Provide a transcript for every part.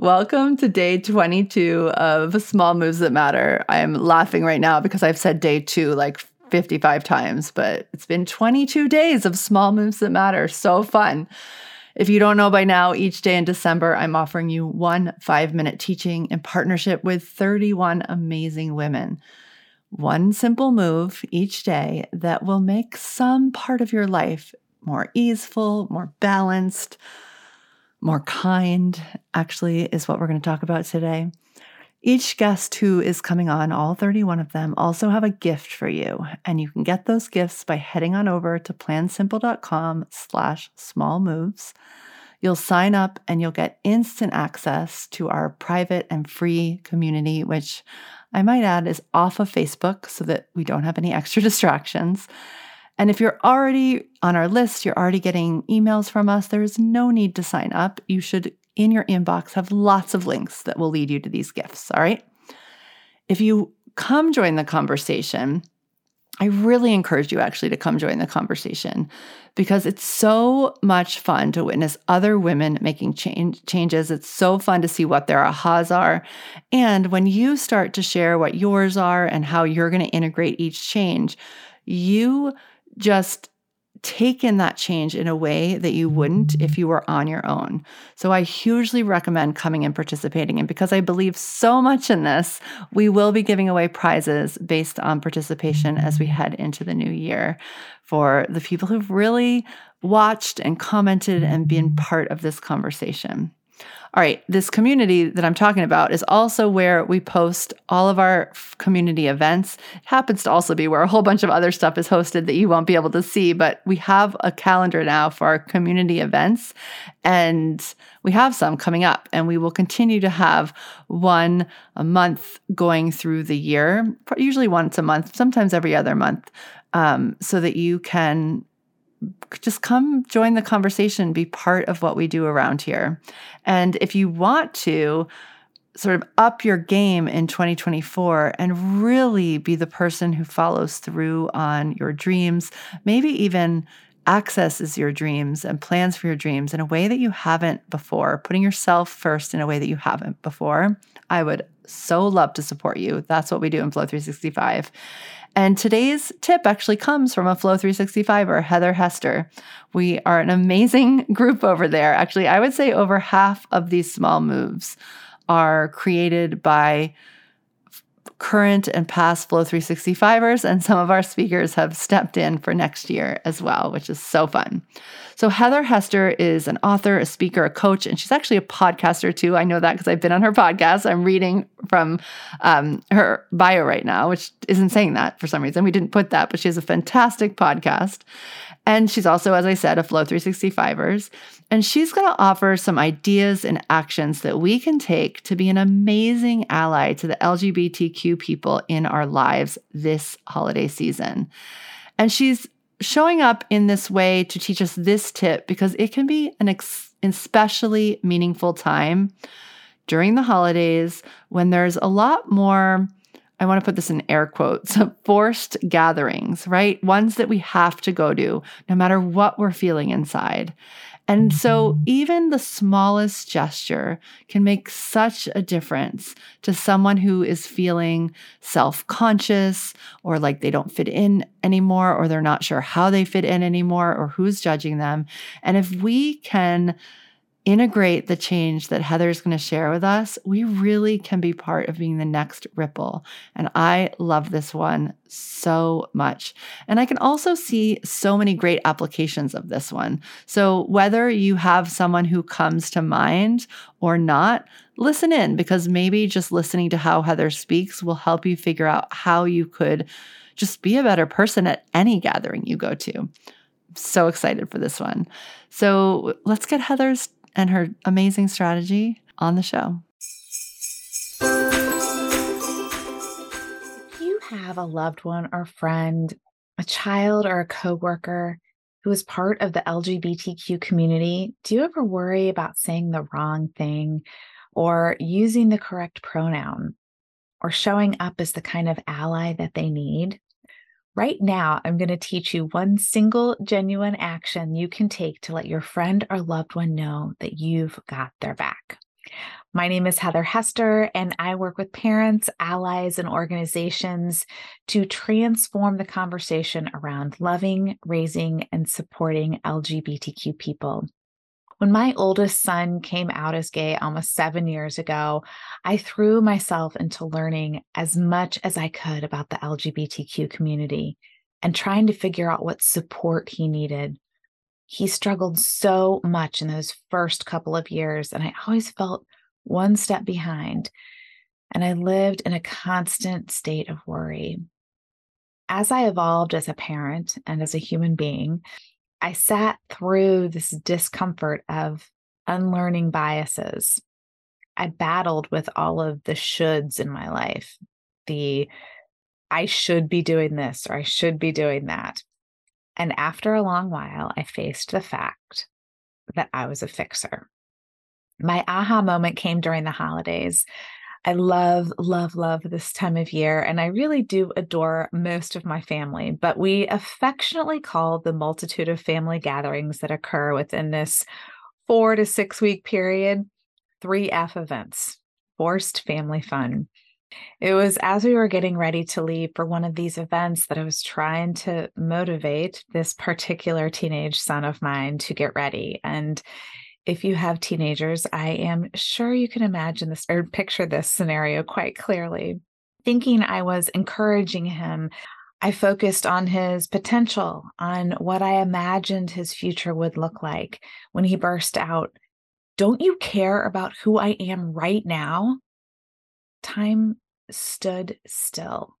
Welcome to day 22 of Small Moves That Matter. I'm laughing right now because I've said day two like 55 times, but it's been 22 days of Small Moves That Matter. So fun. If you don't know by now, each day in December, I'm offering you one five minute teaching in partnership with 31 amazing women. One simple move each day that will make some part of your life more easeful, more balanced more kind, actually, is what we're going to talk about today. Each guest who is coming on, all 31 of them, also have a gift for you. And you can get those gifts by heading on over to plansimple.com slash small moves. You'll sign up and you'll get instant access to our private and free community, which I might add is off of Facebook so that we don't have any extra distractions. And if you're already on our list, you're already getting emails from us, there is no need to sign up. You should, in your inbox, have lots of links that will lead you to these gifts. All right. If you come join the conversation, I really encourage you actually to come join the conversation because it's so much fun to witness other women making change, changes. It's so fun to see what their ahas are. And when you start to share what yours are and how you're going to integrate each change, you just take in that change in a way that you wouldn't if you were on your own. So I hugely recommend coming and participating. And because I believe so much in this, we will be giving away prizes based on participation as we head into the new year for the people who've really watched and commented and been part of this conversation. All right, this community that I'm talking about is also where we post all of our community events. It happens to also be where a whole bunch of other stuff is hosted that you won't be able to see, but we have a calendar now for our community events and we have some coming up and we will continue to have one a month going through the year, usually once a month, sometimes every other month. Um, so that you can just come join the conversation, be part of what we do around here. And if you want to sort of up your game in 2024 and really be the person who follows through on your dreams, maybe even accesses your dreams and plans for your dreams in a way that you haven't before, putting yourself first in a way that you haven't before, I would so love to support you. That's what we do in Flow 365. And today's tip actually comes from a Flow 365er, Heather Hester. We are an amazing group over there. Actually, I would say over half of these small moves are created by current and past Flow 365ers, and some of our speakers have stepped in for next year as well, which is so fun. So, Heather Hester is an author, a speaker, a coach, and she's actually a podcaster too. I know that because I've been on her podcast. I'm reading from um, her bio right now, which isn't saying that for some reason. We didn't put that, but she has a fantastic podcast. And she's also, as I said, a Flow 365ers. And she's going to offer some ideas and actions that we can take to be an amazing ally to the LGBTQ people in our lives this holiday season. And she's showing up in this way to teach us this tip because it can be an ex- especially meaningful time during the holidays when there's a lot more. I want to put this in air quotes forced gatherings, right? Ones that we have to go to no matter what we're feeling inside. And so, even the smallest gesture can make such a difference to someone who is feeling self conscious or like they don't fit in anymore, or they're not sure how they fit in anymore, or who's judging them. And if we can integrate the change that Heather's going to share with us, we really can be part of being the next ripple. And I love this one so much. And I can also see so many great applications of this one. So, whether you have someone who comes to mind or not, listen in because maybe just listening to how Heather speaks will help you figure out how you could just be a better person at any gathering you go to. so excited for this one. So, let's get Heather's and her amazing strategy on the show. If you have a loved one or friend, a child or a coworker who is part of the LGBTQ community, do you ever worry about saying the wrong thing or using the correct pronoun or showing up as the kind of ally that they need? Right now, I'm going to teach you one single genuine action you can take to let your friend or loved one know that you've got their back. My name is Heather Hester, and I work with parents, allies, and organizations to transform the conversation around loving, raising, and supporting LGBTQ people. When my oldest son came out as gay almost seven years ago, I threw myself into learning as much as I could about the LGBTQ community and trying to figure out what support he needed. He struggled so much in those first couple of years, and I always felt one step behind. And I lived in a constant state of worry. As I evolved as a parent and as a human being, I sat through this discomfort of unlearning biases. I battled with all of the shoulds in my life. The I should be doing this or I should be doing that. And after a long while, I faced the fact that I was a fixer. My aha moment came during the holidays. I love, love, love this time of year, and I really do adore most of my family. But we affectionately call the multitude of family gatherings that occur within this four to six week period 3F events, forced family fun. It was as we were getting ready to leave for one of these events that I was trying to motivate this particular teenage son of mine to get ready. And if you have teenagers, I am sure you can imagine this or picture this scenario quite clearly. Thinking I was encouraging him, I focused on his potential, on what I imagined his future would look like when he burst out, Don't you care about who I am right now? Time stood still.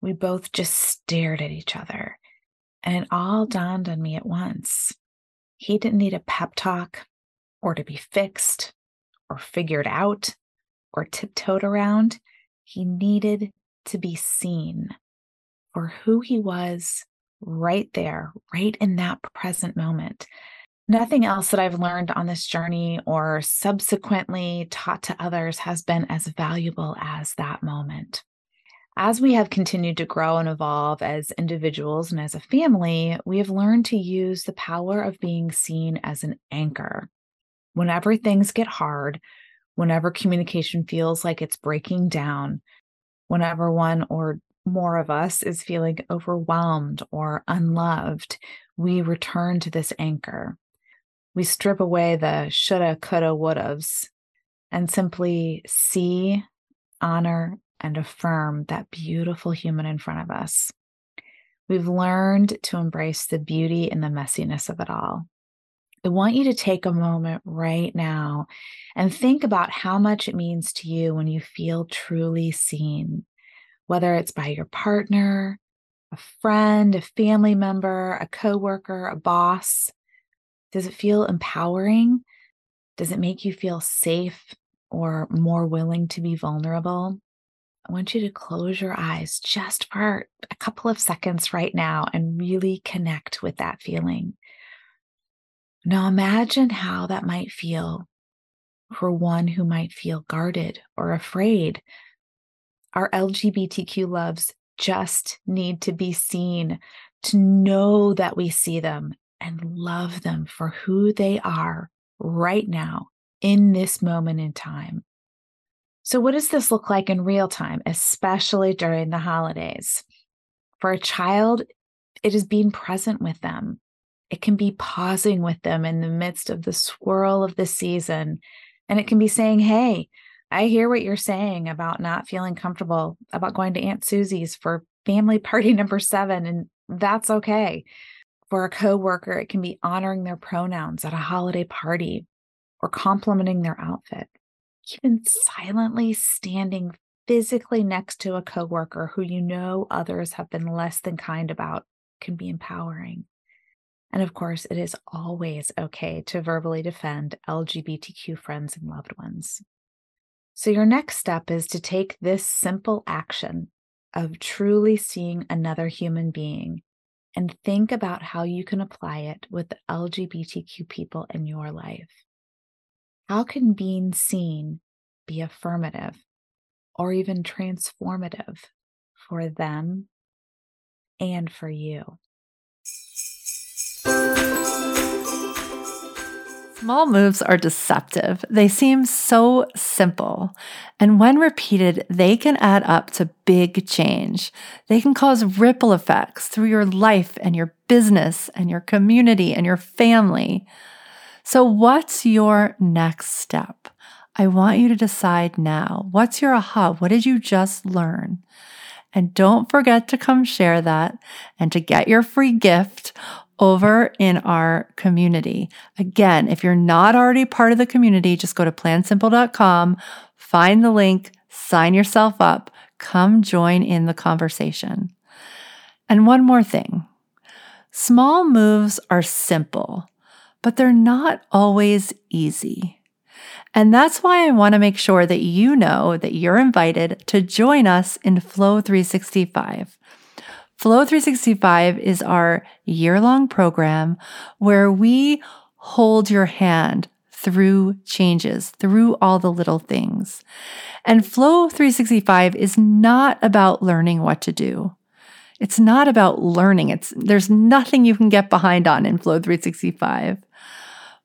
We both just stared at each other, and it all dawned on me at once. He didn't need a pep talk or to be fixed or figured out or tiptoed around. He needed to be seen for who he was right there, right in that present moment. Nothing else that I've learned on this journey or subsequently taught to others has been as valuable as that moment. As we have continued to grow and evolve as individuals and as a family, we have learned to use the power of being seen as an anchor whenever things get hard, whenever communication feels like it's breaking down, whenever one or more of us is feeling overwhelmed or unloved, we return to this anchor. We strip away the shoulda, coulda, wouldas and simply see, honor, and affirm that beautiful human in front of us. We've learned to embrace the beauty and the messiness of it all. I want you to take a moment right now and think about how much it means to you when you feel truly seen, whether it's by your partner, a friend, a family member, a coworker, a boss. Does it feel empowering? Does it make you feel safe or more willing to be vulnerable? I want you to close your eyes just for a couple of seconds right now and really connect with that feeling. Now imagine how that might feel for one who might feel guarded or afraid. Our LGBTQ loves just need to be seen, to know that we see them and love them for who they are right now in this moment in time. So, what does this look like in real time, especially during the holidays? For a child, it is being present with them, it can be pausing with them in the midst of the swirl of the season. And it can be saying, Hey, I hear what you're saying about not feeling comfortable about going to Aunt Susie's for family party number seven. And that's okay. For a coworker, it can be honoring their pronouns at a holiday party or complimenting their outfit. Even silently standing physically next to a coworker who you know others have been less than kind about can be empowering. And of course, it is always okay to verbally defend LGBTQ friends and loved ones. So, your next step is to take this simple action of truly seeing another human being and think about how you can apply it with the LGBTQ people in your life. How can being seen be affirmative or even transformative for them and for you? Small moves are deceptive. They seem so simple. And when repeated, they can add up to big change. They can cause ripple effects through your life and your business and your community and your family. So, what's your next step? I want you to decide now. What's your aha? What did you just learn? And don't forget to come share that and to get your free gift over in our community. Again, if you're not already part of the community, just go to plansimple.com, find the link, sign yourself up, come join in the conversation. And one more thing small moves are simple, but they're not always easy. And that's why I want to make sure that you know that you're invited to join us in Flow 365. Flow 365 is our year long program where we hold your hand through changes, through all the little things. And Flow 365 is not about learning what to do. It's not about learning. It's there's nothing you can get behind on in Flow 365.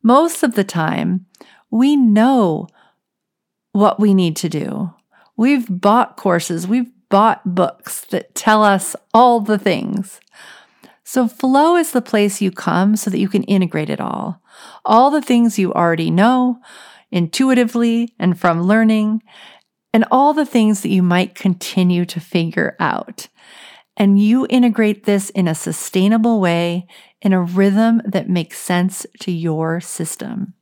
Most of the time, we know what we need to do. We've bought courses, we've bought books that tell us all the things. So, flow is the place you come so that you can integrate it all. All the things you already know intuitively and from learning, and all the things that you might continue to figure out. And you integrate this in a sustainable way, in a rhythm that makes sense to your system.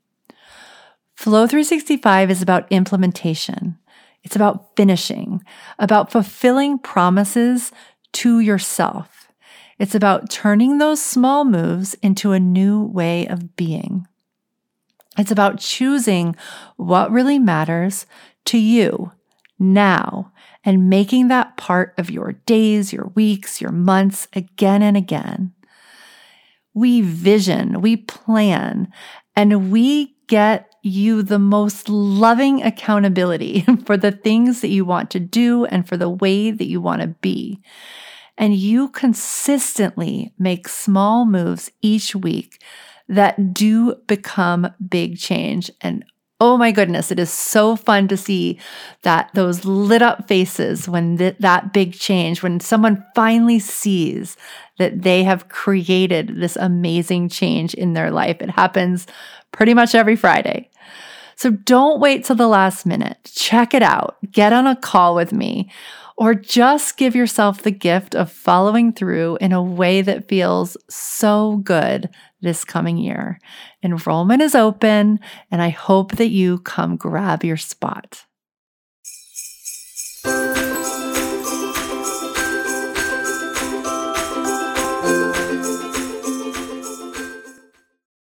Flow 365 is about implementation. It's about finishing, about fulfilling promises to yourself. It's about turning those small moves into a new way of being. It's about choosing what really matters to you now and making that part of your days, your weeks, your months again and again. We vision, we plan, and we get you the most loving accountability for the things that you want to do and for the way that you want to be. And you consistently make small moves each week that do become big change. And oh my goodness, it is so fun to see that those lit up faces when th- that big change, when someone finally sees that they have created this amazing change in their life. It happens pretty much every Friday. So don't wait till the last minute. Check it out. Get on a call with me or just give yourself the gift of following through in a way that feels so good this coming year. Enrollment is open, and I hope that you come grab your spot.